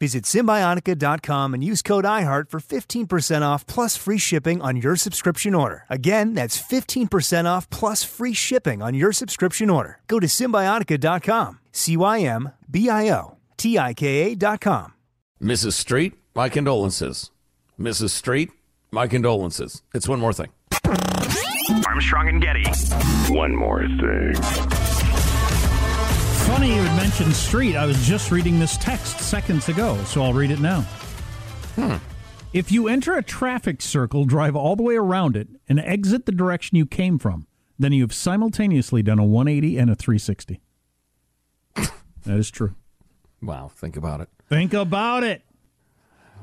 Visit Cymbiotika.com and use code IHEART for 15% off plus free shipping on your subscription order. Again, that's 15% off plus free shipping on your subscription order. Go to Cymbiotika.com. C Y M B I O T I K A.com. Mrs. Street, my condolences. Mrs. Street, my condolences. It's one more thing. Armstrong and Getty. One more thing. Funny you would mention street. I was just reading this text seconds ago, so I'll read it now. Hmm. If you enter a traffic circle, drive all the way around it, and exit the direction you came from, then you've simultaneously done a 180 and a 360. that is true. Wow, think about it. Think about it.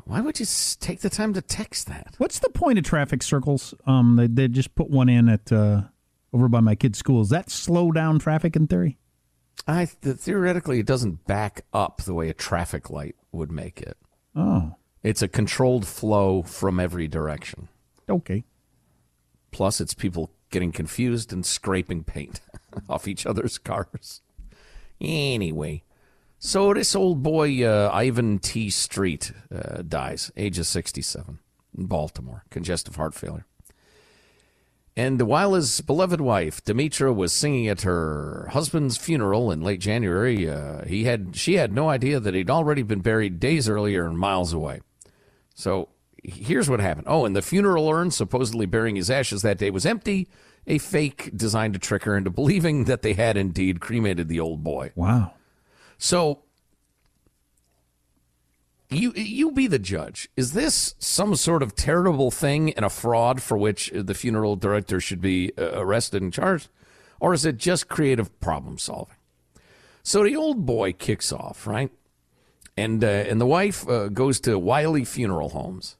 Why would you take the time to text that? What's the point of traffic circles? Um, they, they just put one in at uh, over by my kid's school. Does that slow down traffic in theory? I th- theoretically it doesn't back up the way a traffic light would make it. Oh, It's a controlled flow from every direction. okay. Plus, it's people getting confused and scraping paint off each other's cars. Anyway, so this old boy, uh, Ivan T. Street, uh, dies, age of 67, in Baltimore, congestive heart failure. And while his beloved wife, Demetra, was singing at her husband's funeral in late January, uh, he had she had no idea that he'd already been buried days earlier and miles away. So here's what happened. Oh, and the funeral urn supposedly bearing his ashes that day was empty, a fake designed to trick her into believing that they had indeed cremated the old boy. Wow. So you you be the judge. Is this some sort of terrible thing and a fraud for which the funeral director should be uh, arrested and charged, or is it just creative problem solving? So the old boy kicks off, right? And uh, and the wife uh, goes to Wylie Funeral Homes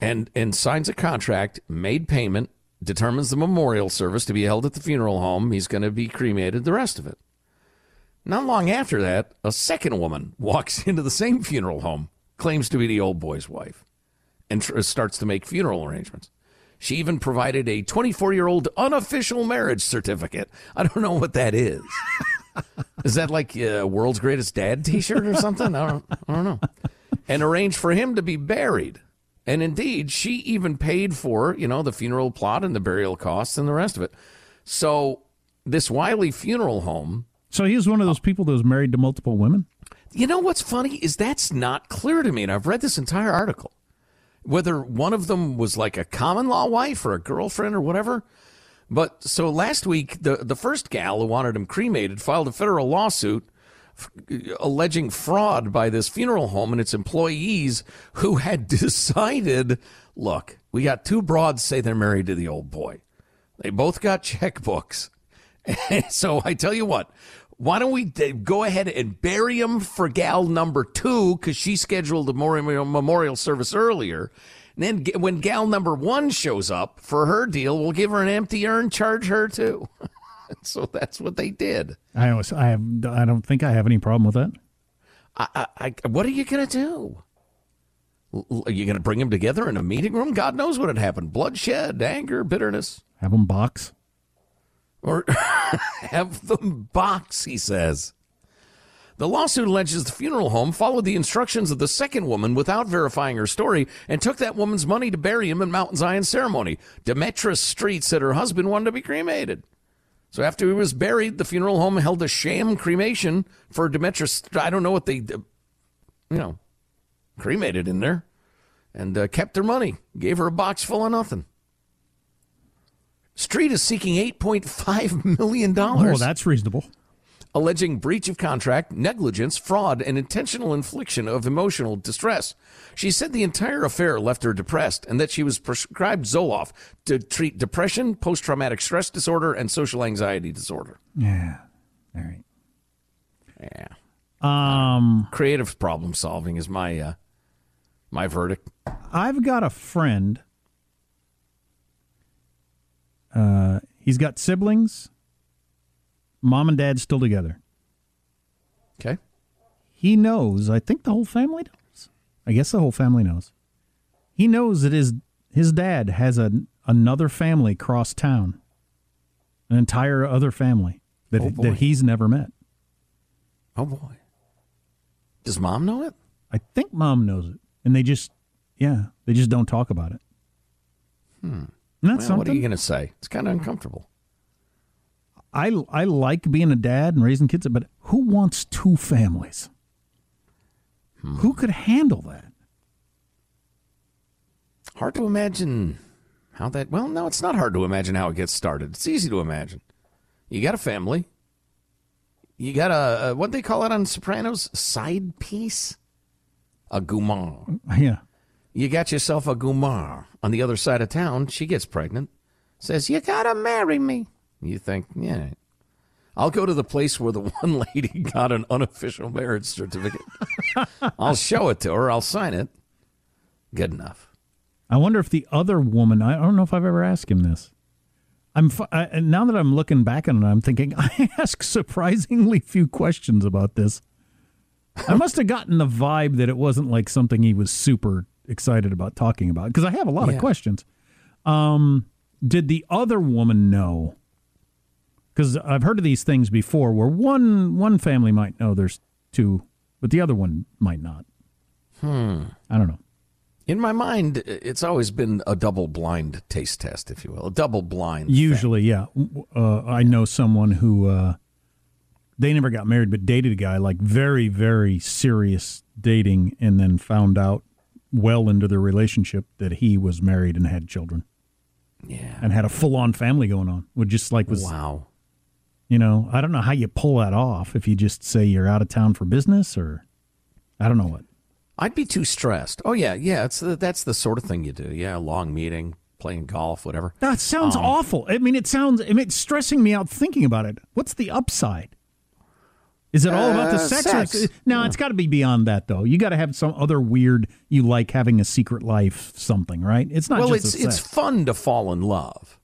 and and signs a contract, made payment, determines the memorial service to be held at the funeral home. He's going to be cremated. The rest of it. Not long after that, a second woman walks into the same funeral home, claims to be the old boy's wife, and tr- starts to make funeral arrangements. She even provided a 24 year old unofficial marriage certificate. I don't know what that is. is that like a world's greatest dad t shirt or something? I don't, I don't know. And arranged for him to be buried. And indeed, she even paid for, you know, the funeral plot and the burial costs and the rest of it. So this Wylie funeral home So he was one of those people that was married to multiple women? you know what's funny is that's not clear to me, and I've read this entire article. Whether one of them was like a common law wife or a girlfriend or whatever. But so last week, the, the first gal who wanted him cremated filed a federal lawsuit f- alleging fraud by this funeral home and its employees who had decided look, we got two broads say they're married to the old boy. They both got checkbooks. so I tell you what, why don't we go ahead and bury him for gal number two because she scheduled a memorial, service earlier. And then when gal number one shows up for her deal, we'll give her an empty urn, charge her too. so that's what they did. I was, I have, I don't think I have any problem with that. I, I, I, what are you going to do? Are you going to bring them together in a meeting room? God knows what had happened. Bloodshed, anger, bitterness. Have them box. Or have them box, he says. The lawsuit alleges the funeral home followed the instructions of the second woman without verifying her story and took that woman's money to bury him in Mount Zion ceremony. Demetra Street said her husband wanted to be cremated. So after he was buried, the funeral home held a sham cremation for Demetra. I don't know what they, you know, cremated in there and uh, kept their money, gave her a box full of nothing. Street is seeking $8.5 million. Oh, that's reasonable. Alleging breach of contract, negligence, fraud, and intentional infliction of emotional distress. She said the entire affair left her depressed and that she was prescribed Zoloft to treat depression, post traumatic stress disorder, and social anxiety disorder. Yeah. All right. Yeah. Um, Creative problem solving is my uh, my verdict. I've got a friend. Uh, he's got siblings. Mom and dad still together. Okay. He knows. I think the whole family knows. I guess the whole family knows. He knows that his his dad has a another family cross town, an entire other family that Oh, that he's never met. Oh boy. Does mom know it? I think mom knows it, and they just yeah they just don't talk about it. Hmm. Well, what are you going to say? It's kind of uncomfortable. I I like being a dad and raising kids, but who wants two families? Hmm. Who could handle that? Hard to imagine how that. Well, no, it's not hard to imagine how it gets started. It's easy to imagine. You got a family. You got a, a what they call it on Sopranos, side piece, a gumar. Yeah. You got yourself a gumar on the other side of town. She gets pregnant, says you gotta marry me. You think, yeah, I'll go to the place where the one lady got an unofficial marriage certificate. I'll show it to her. I'll sign it. Good enough. I wonder if the other woman. I don't know if I've ever asked him this. I'm I, now that I'm looking back on it, I'm thinking I ask surprisingly few questions about this. I must have gotten the vibe that it wasn't like something he was super excited about talking about because I have a lot Yeah. of questions. Um, did the other woman know? Because I've heard of these things before, where one one family might know there's two, but the other one might not. Hmm. I don't know. In my mind, it's always been a double blind taste test, if you will, a double blind. thing. Usually, yeah. Uh, I know someone who uh, they never got married, but dated a guy like very, very serious dating, and then found out well into their relationship that he was married and had children Yeah. and had a full on family going on. Would just like was Wow. you know I don't know how you pull that off if you just say you're out of town for business or I don't know what. I'd be too stressed. Oh yeah, yeah. It's the, that's the sort of thing you do. Yeah, long meeting, playing golf, whatever. That sounds Um, awful. I mean, it sounds. I mean, it's stressing me out thinking about it. What's the upside? Is it all about the Uh, sex? sex. Or, no, it's got to be beyond that, though. You got to have some other weird. You like having a secret life, something, right? It's not well, just it's it's sex. fun to fall in love.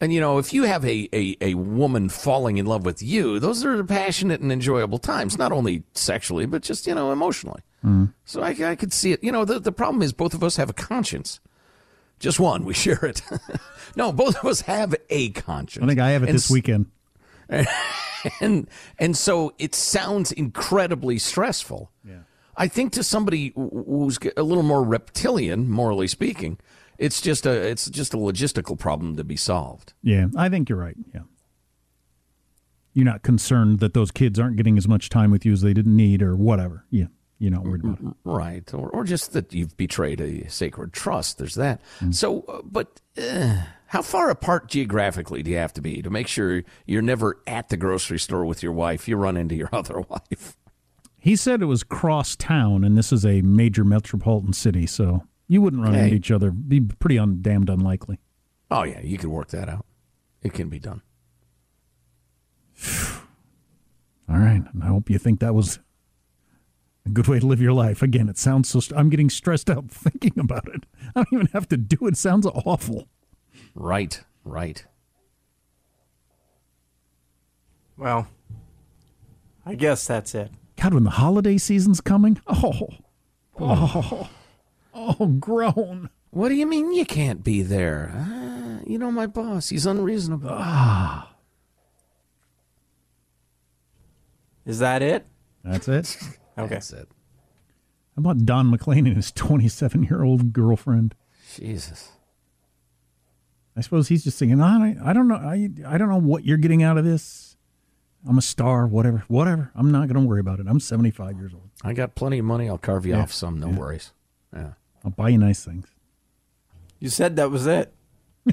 And you know, if you have a, a, a woman falling in love with you, those are passionate and enjoyable times, not only sexually, but just, you know, emotionally. So I, I could see it. You know, the, the problem is both of us have a conscience. Just one, we share it. no, both of us have a conscience. I think I have it And this weekend. and and so it sounds incredibly stressful. Yeah. I think to somebody who's a little more reptilian, morally speaking, it's just a it's just a logistical problem to be solved. Yeah, I think you're right. Yeah, you're not concerned that those kids aren't getting as much time with you as they didn't need, or whatever. Yeah, you're not worried about it. Right, or, or just that you've betrayed a sacred trust. There's that. So, uh, but uh, how far apart geographically do you have to be to make sure you're never at the grocery store with your wife? You run into your other wife. He said it was cross town, and this is a major metropolitan city, so you wouldn't run Hey. into each other. Be pretty un- damned unlikely. Oh yeah, you could work that out. It can be done. All right. I hope you think that was a good way to live your life. Again, it sounds so. St- I'm getting stressed out thinking about it. I don't even have to do it. it sounds awful. Right, right. Well, I guess that's it. God, when the holiday season's coming, oh, oh, oh, groan. What do you mean you can't be there? Uh, you know my boss; he's unreasonable. Ah. Is that it? That's it. Okay. That's it. How about Don McLean and his 27 year old girlfriend? Jesus. I suppose he's just thinking, I, I don't know, I, I don't know what you're getting out of this. I'm a star, whatever, whatever. I'm not going to worry about it. I'm 75 years old. I got plenty of money. I'll carve you Yeah. off some. No Yeah. worries. Yeah. I'll buy you nice things. You said that was it.